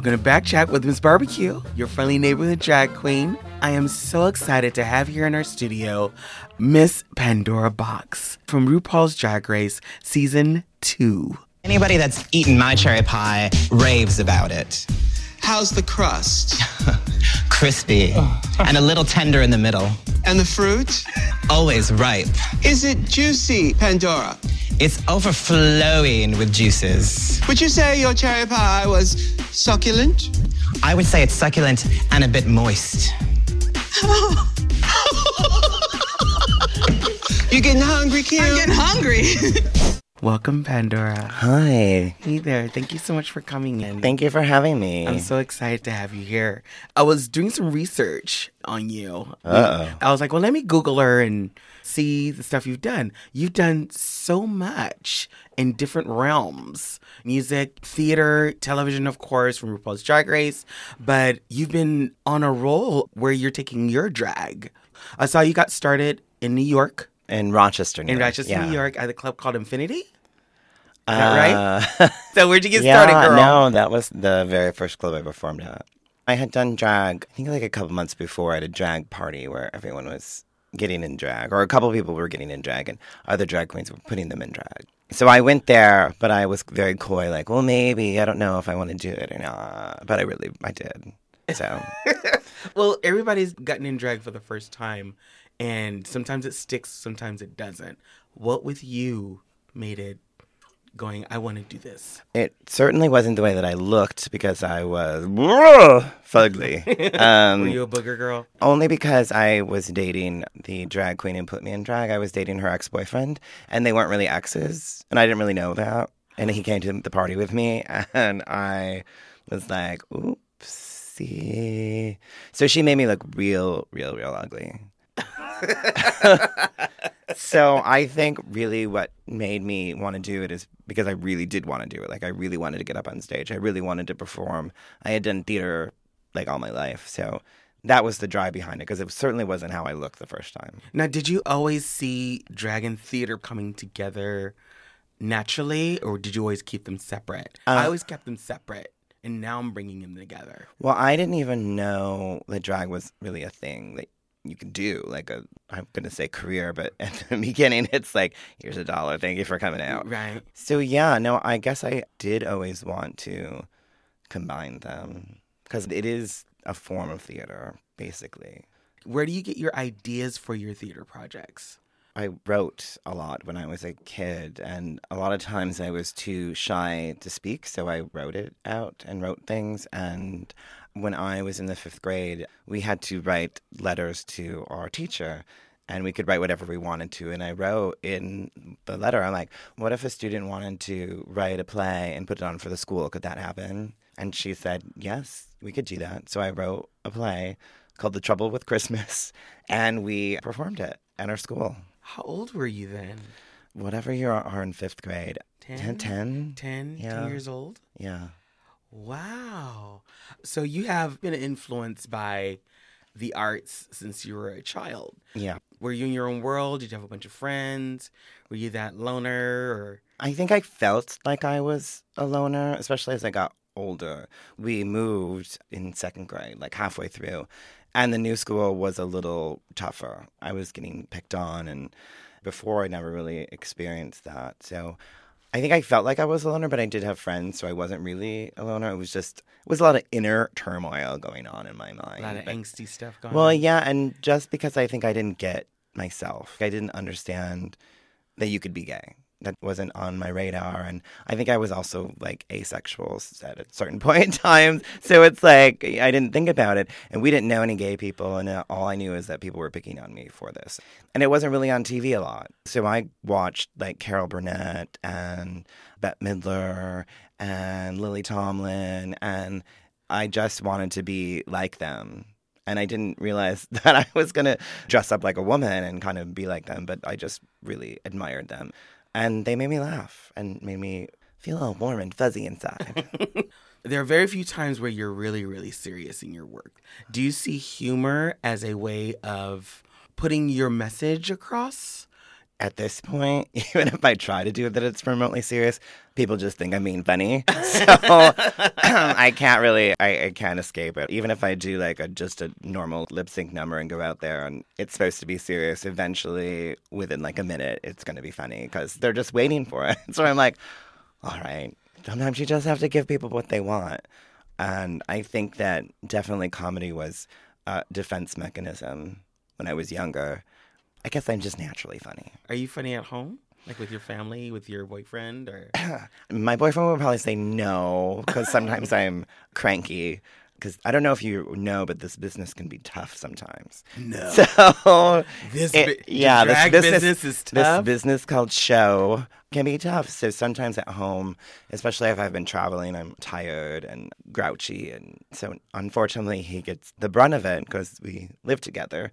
Welcome to Back Chat with Miss Barbie Q, your friendly neighborhood drag queen. I am so excited to have here in our studio Miss Pandora Boxx from RuPaul's Drag Race Season 2. Anybody that's eaten my cherry pie raves about it. How's the crust? Crispy and a little tender in the middle. And the fruit? Always ripe. Is it juicy, Pandora? It's overflowing with juices. Would you say your cherry pie was succulent? I would say it's succulent and a bit moist. You getting hungry, Kim? I'm getting hungry. Welcome, Pandora. Hi. Hey there. Thank you so much for coming in. Thank you for having me. I'm so excited to have you here. I was doing some research on you. Uh-oh. I was like, well, let me Google her and see the stuff you've done. You've done so much in different realms music, theater, television, of course, from RuPaul's Drag Race. But you've been on a roll where you're taking your drag. I saw you got started in New York, in Rochester, New in York. Rochester, yeah. New York, at a club called Infinity. Is that uh, right? So, where'd you get yeah, started, girl? no, that was the very first club I performed at. I had done drag, I think like a couple months before, at a drag party where everyone was getting in drag, or a couple of people were getting in drag, and other drag queens were putting them in drag. So I went there, but I was very coy, like, well, maybe, I don't know if I want to do it or not. But I really, I did. So, Well, everybody's gotten in drag for the first time, and sometimes it sticks, sometimes it doesn't. What with you made it going, I want to do this? it certainly wasn't the way that I looked because I was fugly. Um, Were you a booger girl? Only because I was dating the drag queen who put me in drag. I was dating her ex boyfriend, and they weren't really exes, and I didn't really know that. And he came to the party with me, and I was like, oopsie. So she made me look real, real, real ugly. so I think really what made me want to do it is because I really did want to do it. Like I really wanted to get up on stage. I really wanted to perform. I had done theater like all my life. So that was the drive behind it because it certainly wasn't how I looked the first time. Now, did you always see drag and theater coming together naturally, or did you always keep them separate? I Uh, always kept them separate, and now I'm bringing them together. Well, I didn't even know that drag was really a thing that you can do. Like a, I'm going to say career, but at the beginning, it's like, here's a dollar. Thank you for coming out. Right. So yeah, no, I guess I did always want to combine them because it is a form of theater, basically. Where do you get your ideas for your theater projects? I wrote a lot when I was a kid, and a lot of times I was too shy to speak, so I wrote it out and wrote things. And when I was in the fifth grade, we had to write letters to our teacher, and we could write whatever we wanted to. And I wrote in the letter, I'm like, what if a student wanted to write a play and put it on for the school? Could that happen? And she said, yes, we could do that. So I wrote a play called The Trouble with Christmas, and we performed it at our school How old were you then? whatever you are in fifth grade. 10? 10? 10? 10, Yeah. 10 years old? Yeah. Wow. So you have been influenced by the arts since you were a child. Yeah. Were you in your own world? Did you have a bunch of friends? Were you that loner or I think I felt like I was a loner, especially as I got older. We moved in second grade, like halfway through, and the new school was a little tougher. I was getting picked on, and before I never really experienced that. So I think I felt like I was a loner, but I did have friends, so I wasn't really a loner. It was just, it was a lot of inner turmoil going on in my mind. a lot of but- angsty stuff going Well, on? Well, yeah, and just because I think I didn't get myself, I didn't understand that you could be gay. That wasn't on my radar, and I think I was also like asexual at a certain point in time. So it's like I didn't think about it, and we didn't know any gay people, and uh, all I knew is that people were picking on me for this, and it wasn't really on TV a lot. So I watched like Carol Burnett and Bette Midler and Lily Tomlin, and I just wanted to be like them. And I didn't realize that I was going to dress up like a woman and kind of be like them, but I just really admired them. And they made me laugh and made me feel all warm and fuzzy inside. There are very few times where you're really, really serious in your work. Do you see humor as a way of putting your message across at this point, even if I try to do it that it's remotely serious, people just think I'm being funny. So I can't really, I, I can't escape it. Even if I do like a just a normal lip sync number and go out there and it's supposed to be serious, eventually within like a minute, it's going to be funny because they're just waiting for it. So I'm like, all right, sometimes you just have to give people what they want. And I think that definitely comedy was a defense mechanism when I was younger. I guess I'm just naturally funny. Are you funny at home? Like with your family, with your boyfriend, or My boyfriend would probably say no because sometimes I'm cranky. Because I don't know if you know, but this business can be tough sometimes. no? So This it- bi- yeah, this business, business is This tough? business called show can be tough. So sometimes at home, especially if I've been traveling, I'm tired and grouchy, and so unfortunately he gets the brunt of it because we live together.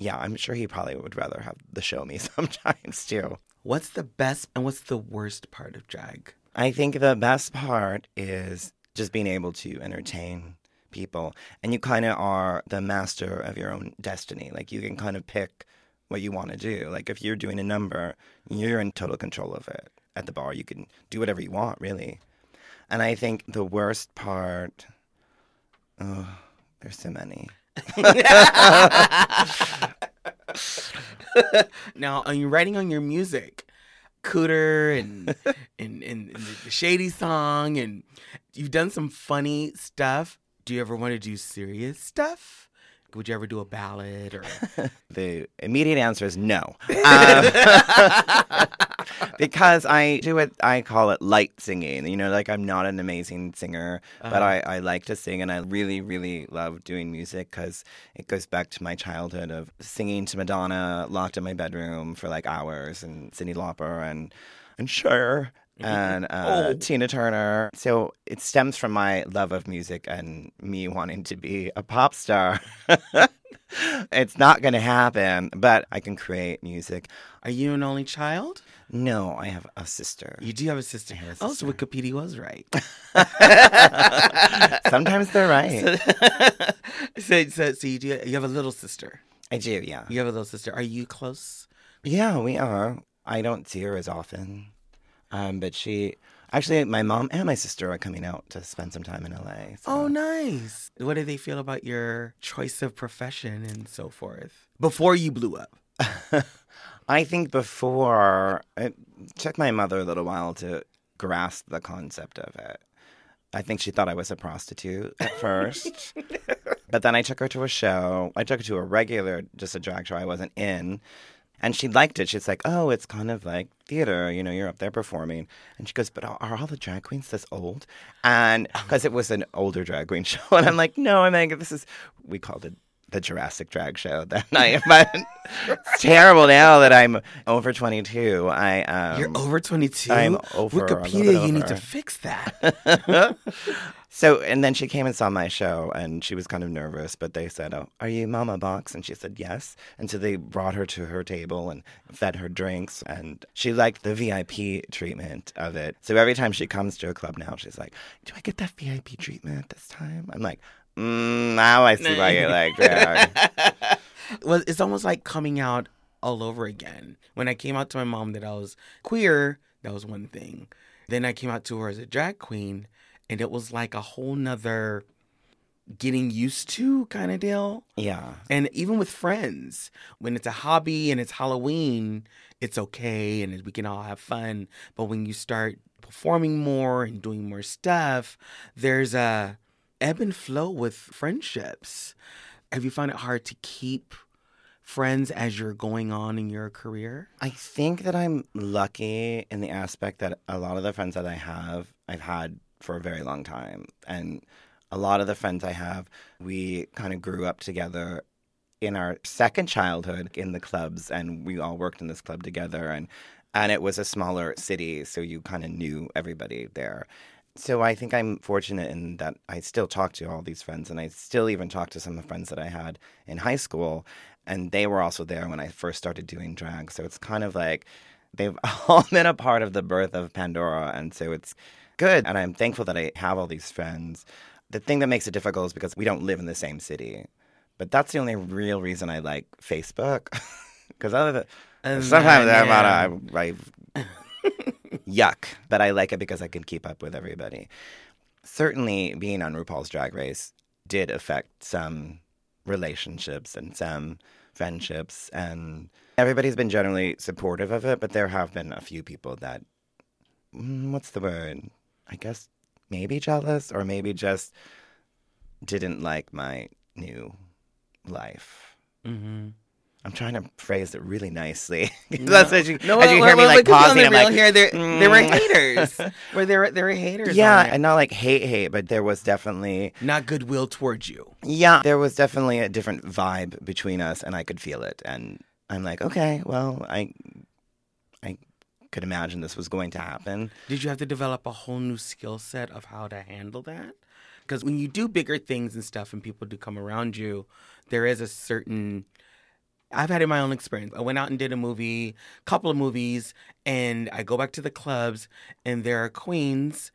Yeah, I'm sure he probably would rather have the show me sometimes too. What's the best and what's the worst part of drag? I think the best part is just being able to entertain people. And you kind of are the master of your own destiny. Like you can kind of pick what you want to do. Like if you're doing a number, you're in total control of it. At the bar, you can do whatever you want, really. And I think the worst part, oh, there's so many. Now, are you writing on your music? Cooter and and, and, and the Shady song, and you've done some funny stuff. Do you ever want to do serious stuff? Would you ever do a ballad or? The immediate answer is no. Um, because I do what I call it light singing. You know, like I'm not an amazing singer, but I, I like to sing and I really, really love doing music because it goes back to my childhood of singing to Madonna locked in my bedroom for like hours and Cyndi Lauper and, and Cher. And uh, Oh. Tina Turner. So it stems from my love of music and me wanting to be a pop star. it's not going to happen, but I can create music. Are you an only child? No, I have a sister. You do have a sister. have a Oh, so Wikipedia was right. Sometimes they're right. so, so, so you do. You have a little sister. I do, yeah. You have a little sister. Are you close? Yeah, we are. I don't see her as often. Um, but she actually my mom and my sister are coming out to spend some time in LA. so- Oh, nice. What do they feel about your choice of profession and so forth before you blew up? I think before it took my mother a little while to grasp the concept of it. I think she thought I was a prostitute at first. but then I took her to a show. I took her to a regular, just a drag show I wasn't in. And she liked it. She's like, oh, it's kind of like theater. You know, you're up there performing. And she goes, but are are all the drag queens this old? And because it was an older drag queen show. And I'm like, no, I'm like, this is, we called it the Jurassic Drag Show that night. But it's terrible now that I'm over 22. I um, You're over 22. I'm over, Wikipedia, bit you need to fix that. So, and then she came and saw my show, and she was kind of nervous. But they said, "Oh, are you Mama Boxx?" And she said, "Yes." And so they brought her to her table and fed her drinks, and she liked the VIP treatment of it. So every time she comes to a club now, she's like, "Do I get that VIP treatment this time?" I'm like, mm, "Now I see why you like drag." well, it's almost like coming out all over again. When I came out to my mom that I was queer, that was one thing. Then I came out to her as a drag queen, and it was like a whole nother getting used to kind of deal. yeah, And even with friends, when it's a hobby and it's Halloween, it's okay and we can all have fun. But when you start performing more and doing more stuff, there's a ebb and flow with friendships. Have you found it hard to keep friends as you're going on in your career? I think that I'm lucky in the aspect that a lot of the friends that I have, I've had for a very long time. And a lot of the friends I have, we kind of grew up together in our second childhood in the clubs and we all worked in this club together and and it was a smaller city so you kind of knew everybody there. So I think I'm fortunate in that I still talk to all these friends and I still even talk to some of the friends that I had in high school and they were also there when I first started doing drag. So it's kind of like they've all been a part of the birth of Pandora and so it's good and I'm thankful that I have all these friends. The thing that makes it difficult is because we don't live in the same city. But that's the only real reason I like Facebook. Because other than And sometimes then, I'm on a, I, yuck, but I like it because I can keep up with everybody. Certainly, being on RuPaul's Drag Race did affect some relationships and some friendships, and everybody's been generally supportive of it. But there have been a few people that, mm, what's the word? I guess maybe jealous, or maybe just didn't like my new life. Mhm. I'm trying to phrase it really nicely. That's as you, No, as you well, hear me like pausing. I'm like, here, there, there were mm. haters. Where there, were- there were haters. yeah, and not like hate, hate, but there was definitely, not goodwill towards you. yeah, there was definitely a different vibe between us, and I could feel it. And I'm like, okay, well, I could imagine this was going to happen. Did you have to develop a whole new skill set of how to handle that? Because when you do bigger things and stuff, and people do come around you, there is a certain. I've had it in my own experience. I went out and did a movie, couple of movies, and I go back to the clubs, and there are queens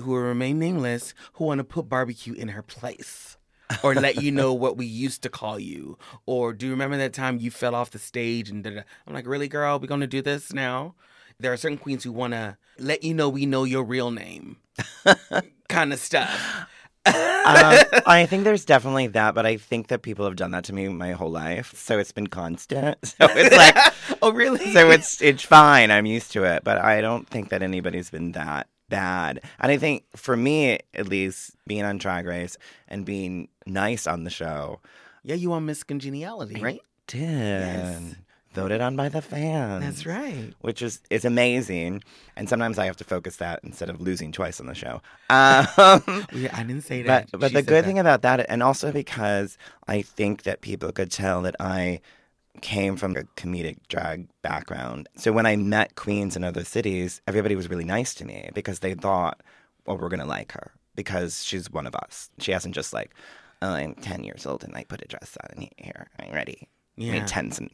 who remain nameless who want to put Barbie Q in her place. or let you know what we used to call you. Or do you remember that time you fell off the stage and da-da? I'm like, really, girl? We're gonna do this now? There are certain queens who want to let you know we know your real name, kind of stuff. um, I think there's definitely that, but I think that people have done that to me my whole life, so it's been constant. So it's like, oh, really? so it's it's fine. I'm used to it, but I don't think that anybody's been that bad. And I think for me, at least, being on Drag Race and being nice on the show, yeah, you won Miss Congeniality, right? did voted on by the fans. That's right. Which is is amazing, and sometimes I have to focus that instead of losing twice on the show. Um, Yeah, I didn't say that. but She the good that. thing about that, and also because I think that people could tell that I came from a comedic drag background. So when I met queens in other cities, everybody was really nice to me because they thought, well, we're gonna like her because she's one of us. She hasn't just like, oh, I'm ten years old and I put a dress on and here I'm ready. I Yeah. mean, tens and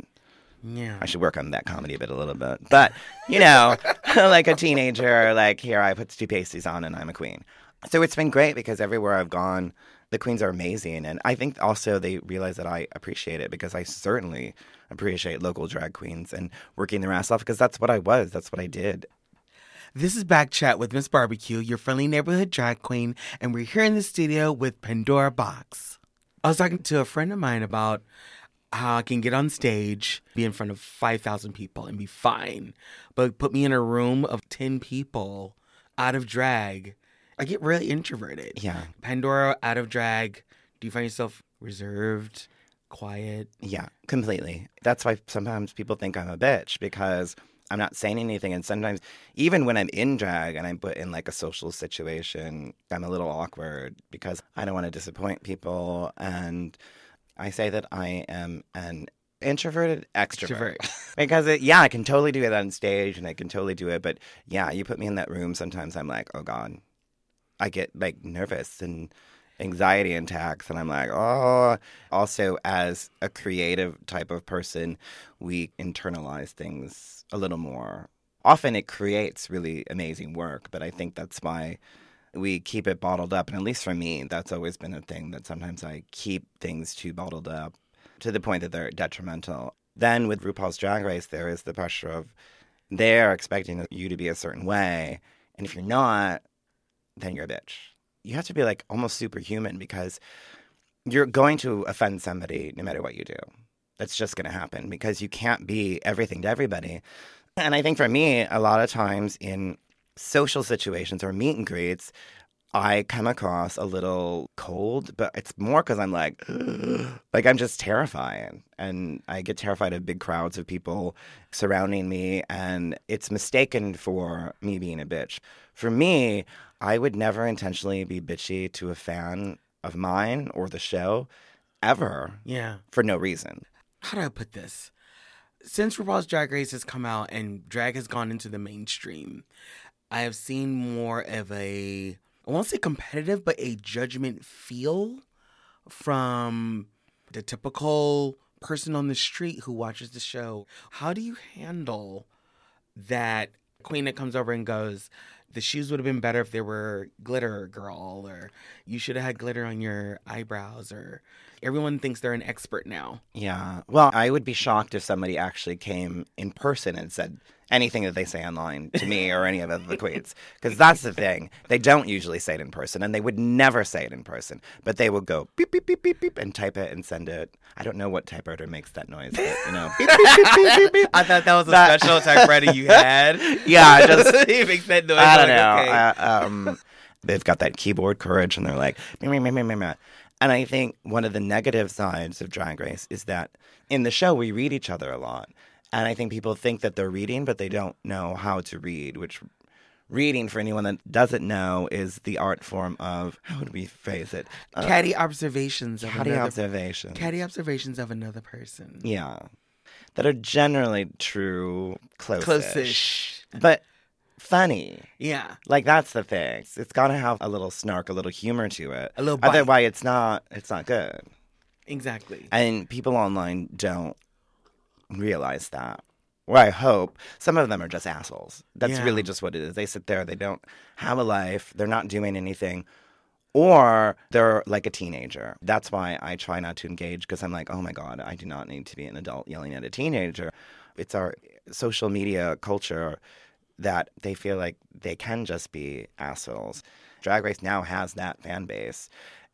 Yeah. I should work on that comedy a bit a little bit. But, you know, like a teenager, like here I put two pasties on and I'm a queen. So it's been great because everywhere I've gone, the queens are amazing. And I think also they realize that I appreciate it because I certainly appreciate local drag queens and working their ass off because that's what I was. That's what I did. This is Back Chat with Miss Barbie Q, your friendly neighborhood drag queen, and we're here in the studio with Pandora Boxx. I was talking to a friend of mine about I can get on stage, be in front of 5,000 people, and be fine. But put me in a room of 10 people out of drag, I get really introverted. Yeah. Pandora out of drag, do you find yourself reserved, quiet? Yeah, completely. That's why sometimes people think I'm a bitch because I'm not saying anything. And sometimes, even when I'm in drag and I'm put in like a social situation, I'm a little awkward because I don't want to disappoint people. And I say that I am an introverted extrovert. because, it, yeah, I can totally do it on stage and I can totally do it. But yeah, you put me in that room, sometimes I'm like, oh God, I get like nervous and anxiety attacks and I'm like, oh also as a creative type of person, we internalize things a little more. Often it creates really amazing work, but I think that's why we keep it bottled up. And at least for me, that's always been a thing that sometimes I keep things too bottled up to the point that they're detrimental. Then with RuPaul's Drag Race, there is the pressure of they're expecting you to be a certain way. And if you're not, then you're a bitch. You have to be like almost superhuman because you're going to offend somebody no matter what you do. That's just going to happen because you can't be everything to everybody. And I think for me, a lot of times in social situations or meet and greets, I come across a little cold, but it's more because I'm like, like I'm just terrified. And I get terrified of big crowds of people surrounding me. And it's mistaken for me being a bitch. For me, I would never intentionally be bitchy to a fan of mine or the show ever Yeah. for no reason. how do I put this? Since RuPaul's Drag Race has come out and drag has gone into the mainstream, I have seen more of a, I won't say competitive, but a judgment feel from the typical person on the street who watches the show. How do you handle that queen that comes over and goes, the shoes would have been better if they were glitter girl or you should have had glitter on your eyebrows or everyone thinks they're an expert now. Yeah. Well, I would be shocked if somebody actually came in person and said anything that they say online to me or any of the queens. Because that's the thing. They don't usually say it in person, and they would never say it in person. But they will go beep, beep, beep, beep, beep, and type it and send it. I don't know what typewriter makes that noise, but, you know, beep, beep, beep, beep, beep, beep. I thought that was a That- special typewriter you had. Yeah, just- it makes that noise. I don't like, know. okay. Uh, um, they've got that keyboard courage, and they're like, meh, meh, meh, meh, meh. and I think one of the negative sides of Drag Race is that in the show we read each other a lot, and I think people think that they're reading, but they don't know how to read. Which reading, for anyone that doesn't know, is the art form of how would we phrase it? Uh, catty observations of catty another observation. catty observations of another person. Yeah, that are generally true, close, Close-ish. but funny. Yeah. Like that's the thing. It's got to have a little snark, a little humor to it. A little bite. Otherwise, it's not. It's not good. Exactly. And people online don't realize that. Well, I hope some of them are just assholes. That's Yeah. really just what it is. They sit there. They don't have a life. They're not doing anything. Or they're like a teenager. That's why I try not to engage because I'm like, oh my God, I do not need to be an adult yelling at a teenager. It's our social media culture that they feel like they can just be assholes. Drag Race now has that fan base.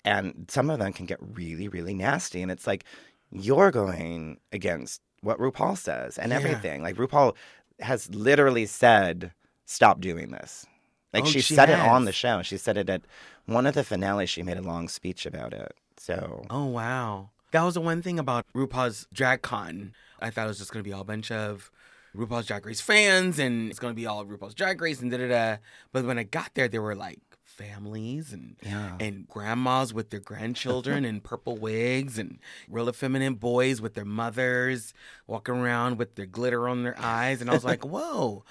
And some of them can get really, really nasty. And it's like, you're going against what RuPaul says and Yeah. everything. Like, RuPaul has literally said, stop doing this. Like, Oh, she, she said it on the show. She said it at one of the finales. She made a long speech about it. So, Oh wow. That was the one thing about RuPaul's Drag Con. I thought it was just gonna be all a bunch of RuPaul's Drag Race fans and it's gonna be all of RuPaul's Drag Race and da da da. But when I got there, there were like families and Yeah. and grandmas with their grandchildren in purple wigs and real effeminate boys with their mothers walking around with their glitter on their eyes. And I was like, whoa,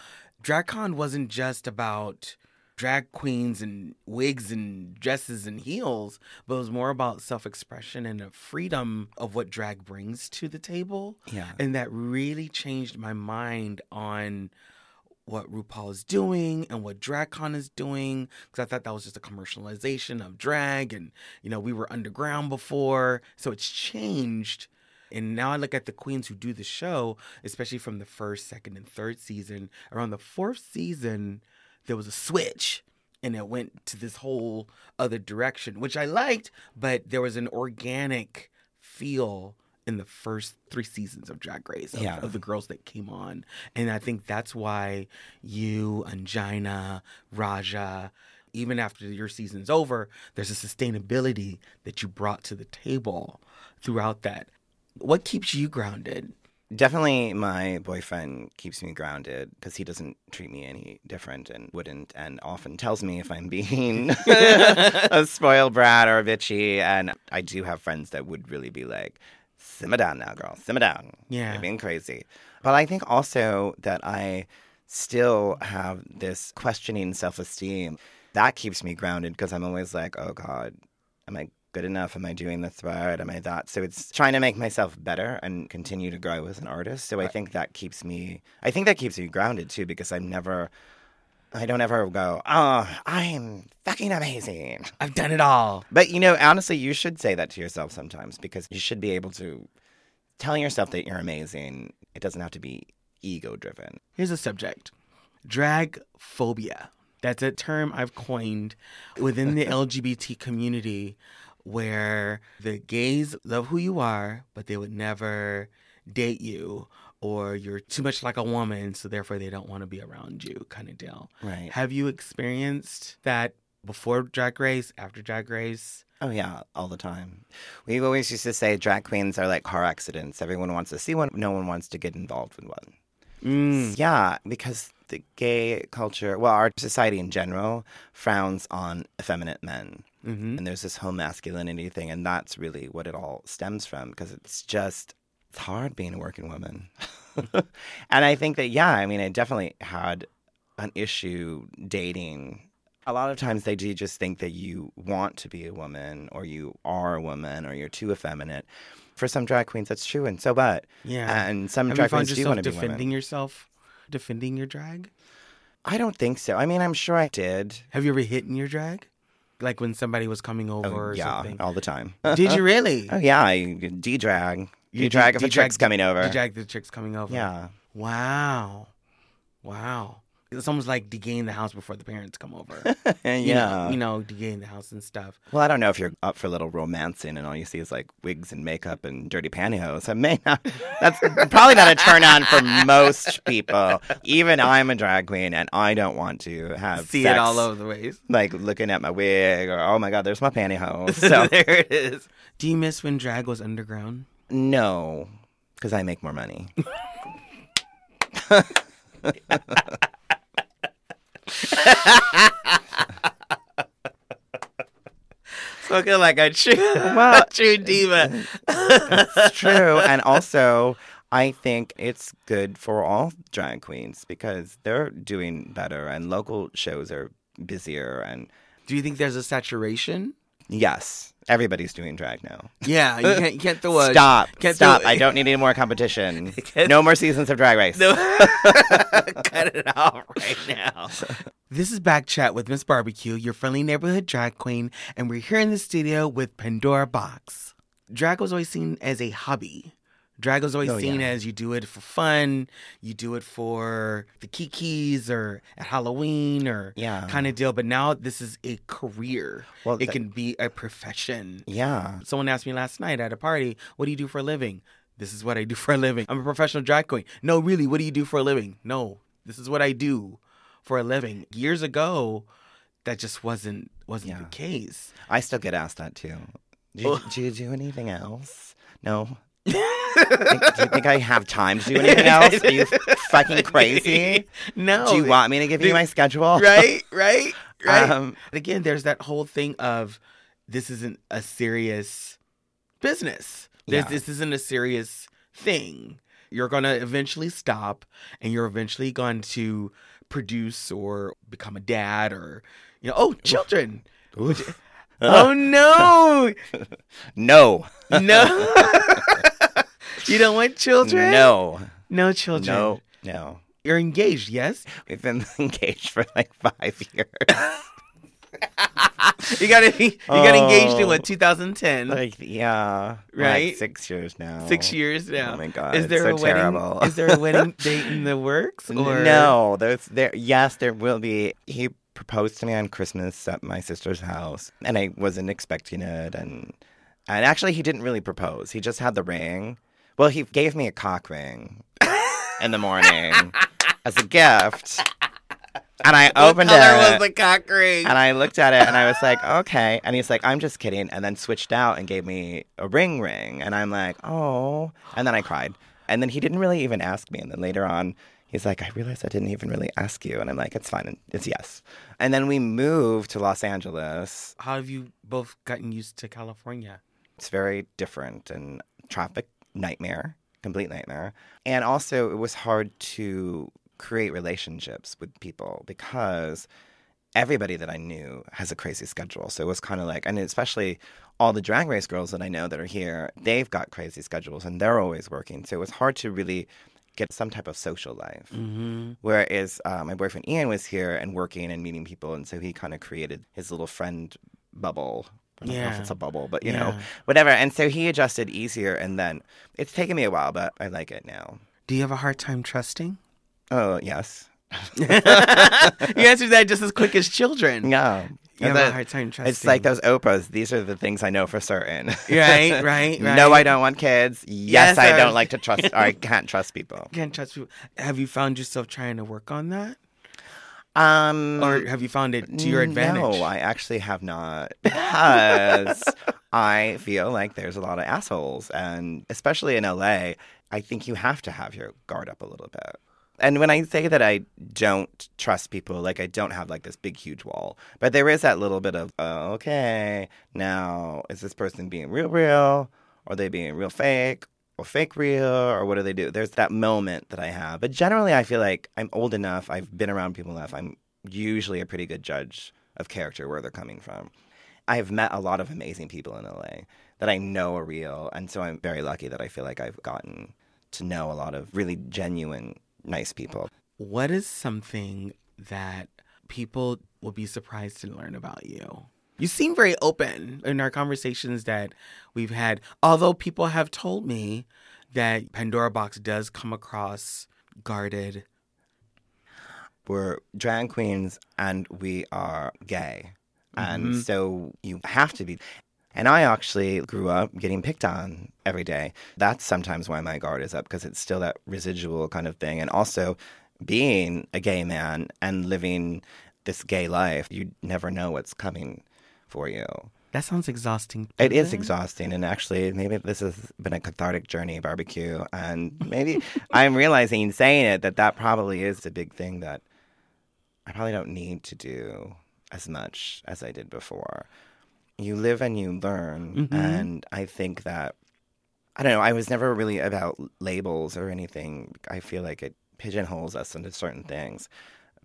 DragCon wasn't just about drag queens and wigs and dresses and heels, but it was more about self expression and the freedom of what drag brings to the table. Yeah. And that really changed my mind on what RuPaul is doing and what DragCon is doing because I thought that was just a commercialization of drag and you know we were underground before. So it's changed. And now I look at the queens who do the show especially from the first second and third season. Around the fourth season there was a switch and it went to this whole other direction which I liked but there was an organic feel in the first three seasons of Drag Race of, Yeah. of the girls that came on. And I think that's why you, Ongina, Raja, even after your season's over, there's a sustainability that you brought to the table throughout that. What keeps you grounded? Definitely, my boyfriend keeps me grounded because he doesn't treat me any different and wouldn't, and often tells me if I'm being a spoiled brat or a bitchy. And I do have friends that would really be like, simmer down now, girl, simmer down. Yeah. You're being crazy. But I think also that I still have this questioning self esteem that keeps me grounded because I'm always like, oh God, am I good enough? Am I doing this right? Am I that? So it's trying to make myself better and continue to grow as an artist. So I think that keeps me, I think that keeps me grounded too because I'm never, I don't ever go, oh, I'm fucking amazing. I've done it all. But you know, honestly, you should say that to yourself sometimes because you should be able to telling yourself that you're amazing. It doesn't have to be ego driven. Here's a subject drag phobia. That's a term I've coined within the LGBT community where the gays love who you are, but they would never date you, or you're too much like a woman, so therefore they don't want to be around you, kind of deal. Right. Have you experienced that before Drag Race, after Drag Race? Oh yeah, all the time. We always used to say drag queens are like car accidents. Everyone wants to see one, no one wants to get involved with one. Mm. Yeah, because the gay culture, well, our society in general frowns on effeminate men. hmm And there's this whole masculinity thing, and that's really what it all stems from because it's just, it's hard being a working woman. and I think that, yeah, I mean, I definitely had an issue dating. A lot of times they do just think that you want to be a woman or you are a woman or you're too effeminate. For some drag queens, that's true, and so what? Yeah. And some Have you drag found queens do yourself want to be defending yourself, defending your drag? I don't think so. I mean, I'm sure I did. Have you ever hit in your drag? Like when somebody was coming oh, over Oh, yeah, something? all the time. Did you really? Oh yeah, I D drag. You drag if a chick's coming over. D-drag the chick's coming over. Yeah. Wow. Wow. It's almost like de-gaying the house before the parents come over. yeah. You know, you know, de-gaying the house and stuff. Well, I don't know if you're up for a little romancing and all you see is like wigs and makeup and dirty pantyhose. I may not. That's probably not a turn on for most people. Even I'm a drag queen and I don't want to have See sex, it all over the ways. Like looking at my wig or oh my god, there's my pantyhose. So there it is. Do you miss when drag was underground? No, because I make more money. Looking like a true, Well- a true diva. It's true. And also, I think it's good for all drag queens because they're doing better and local shows are busier. And Do you think there's a saturation? Yes, everybody's doing drag now. Yeah, you can't, you can't throw a Stop. Can't Stop. throw, I don't need any more competition. No more seasons of Drag Race. No. Cut it off right now. This is Back Chat with Miss Barbie Q, your friendly neighborhood drag queen, and we're here in the studio with Pandora Boxx. Drag was always seen as a hobby. Drag was always Oh, seen yeah. as you do it for fun, you do it for the kikis or at Halloween or Yeah. kind of deal. But now this is a career. Well, it that- can be a profession. Yeah. Someone asked me last night at a party, "What do you do for a living?" This is what I do for a living. I'm a professional drag queen. No, really, what do you do for a living? No, this is what I do for a living. Years ago, that just wasn't wasn't Yeah. the case. I still get asked that too. Do you, oh. do you do anything else? No. Do you think I have time to do anything else? Are you fucking crazy? No. Do you want me to give you my schedule? right, right, right. Um, Again, there's that whole thing of this isn't a serious business. This, Yeah. this isn't a serious thing. You're going to eventually stop and you're eventually going to produce or become a dad or, you know, oh, children. Oh, no. No. No. You don't want children? No. No children. No. No. You're engaged, yes? We've been engaged for like five years. You got you got engaged in Oh. what 2010, like, yeah. Right? Like six years now. six years now. Oh my God, Is there so a wedding? terrible. Is there a wedding date in the works? Or No, there's there. Yes, there will be. He proposed to me on Christmas at my sister's house, and I wasn't expecting it. And and actually, he didn't really propose. He just had the ring. Well, he gave me a cock ring in the morning as a gift, and I opened What opened color it. was the cock ring? and I looked at it and I was like, okay. And he's like, I'm just kidding. And then switched out and gave me a ring ring. And I'm like, oh. And then I cried. And then he didn't really even ask me. And then later on, he's like, I realized I didn't even really ask you. And I'm like, it's fine. It's yes. And then we moved to Los Angeles. How have you both gotten used to California? It's very different and traffic nightmare, complete nightmare. And also, it was hard to create relationships with people because everybody that I knew has a crazy schedule. So it was kind of like, and especially all the drag race girls that I know that are here, they've got crazy schedules and they're always working. So it was hard to really get some type of social life. Mm-hmm. Whereas uh, my boyfriend Ian was here and working and meeting people, and so he kind of created his little friend bubble. I don't know if Yeah. it's a bubble, but you know, whatever. And so he adjusted easier, and then it's taken me a while, but I like it now. Do you have a hard time trusting? Oh yes, you answered that just as quick as children. no. You have That- a hard time trusting. It's like those Oprahs. These are the things I know for certain. Right, right, right. no, I don't want kids. Yes, Yes, I I- don't like to trust. or I can't trust people. Can't trust people. Have you found yourself trying to work on that, Um, or have you found it to your advantage? No, I actually have not because I feel like there's a lot of assholes, and especially in LA, I think you have to have your guard up a little bit. And when I say that I don't trust people, like I don't have like this big huge wall, but there is that little bit of oh, okay, now is this person being real, real, or are they being real fake? Or fake real, or what do they do? There's that moment that I have. But generally, I feel like I'm old enough, I've been around people enough, I'm usually a pretty good judge of character, where they're coming from. I've met a lot of amazing people in LA that I know are real. And so I'm very lucky that I feel like I've gotten to know a lot of really genuine, nice people. What is something that people will be surprised to learn about you. You seem very open in our conversations that we've had, although people have told me that Pandora Boxx does come across guarded. We're drag queens and we are gay. Mm-hmm. And so you have to be. And I actually grew up getting picked on every day. That's sometimes why my guard is up because it's still that residual kind of thing. And also being a gay man and living this gay life, you never know what's coming for you. That sounds exhausting. It is exhausting, and actually, maybe this has been a cathartic journey, Barbie Q, and maybe I'm realizing saying it that that probably is a big thing that I probably don't need to do as much as I did before. You live and you learn, mm-hmm. and I think that I don't know. I was never really about labels or anything. I feel like it pigeonholes us into certain things.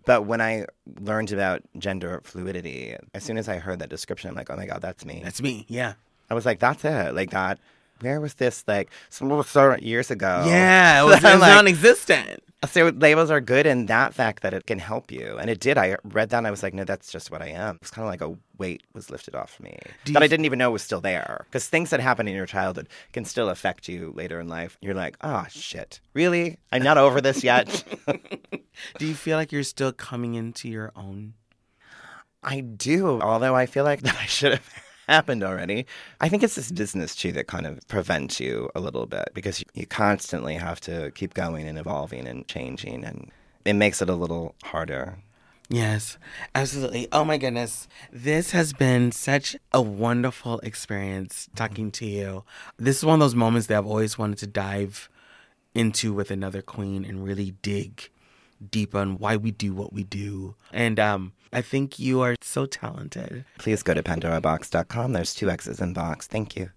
But when I learned about gender fluidity, as soon as I heard that description, I'm like, oh my God, that's me. That's me. Yeah. I was like, that's it. Like that. Where was this like some little so years ago? Yeah. It was, it was like- non-existent. So labels are good in that fact that it can help you, and it did. I read that and I was like, no, that's just what I am. It's kind of like a weight was lifted off me Do that you I didn't even know was still there. Because things that happen in your childhood can still affect you later in life. You're like, oh shit, really? I'm not over this yet. Do you feel like you're still coming into your own? I do, although I feel like that I should have happened already. I think it's this business too that kind of prevents you a little bit because you, constantly have to keep going and evolving and changing, and it makes it a little harder. Yes, absolutely. Oh my goodness. This has been such a wonderful experience talking to you. This is one of those moments that I've always wanted to dive into with another queen and really dig deep on why we do what we do. And um, I think you are so talented. Please go to pandoraboxx.com. There's two X's in box. Thank you.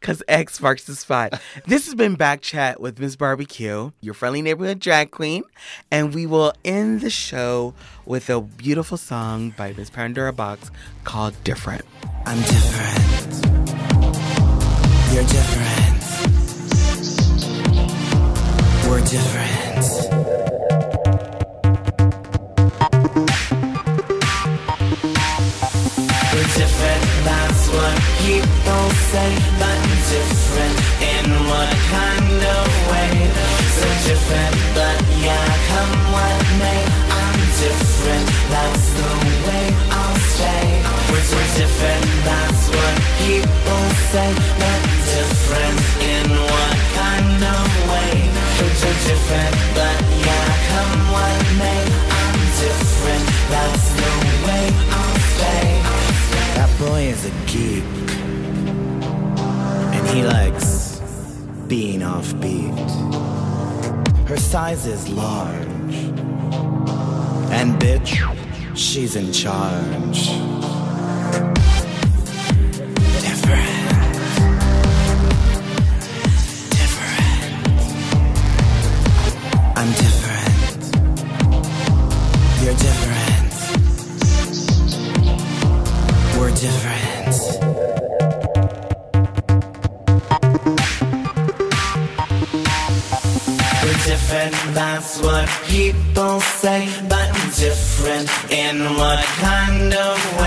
Because X marks the spot. this has been Back Chat with Miss Barbie Q, your friendly neighborhood drag queen. And we will end the show with a beautiful song by Miss Pandora Boxx called Different. I'm different. You're different. We're different. We're different, that's what people say, but different in what kind of way? So different, size is large. And bitch, she's in charge. Different, that's what people say, but different in what kind of way?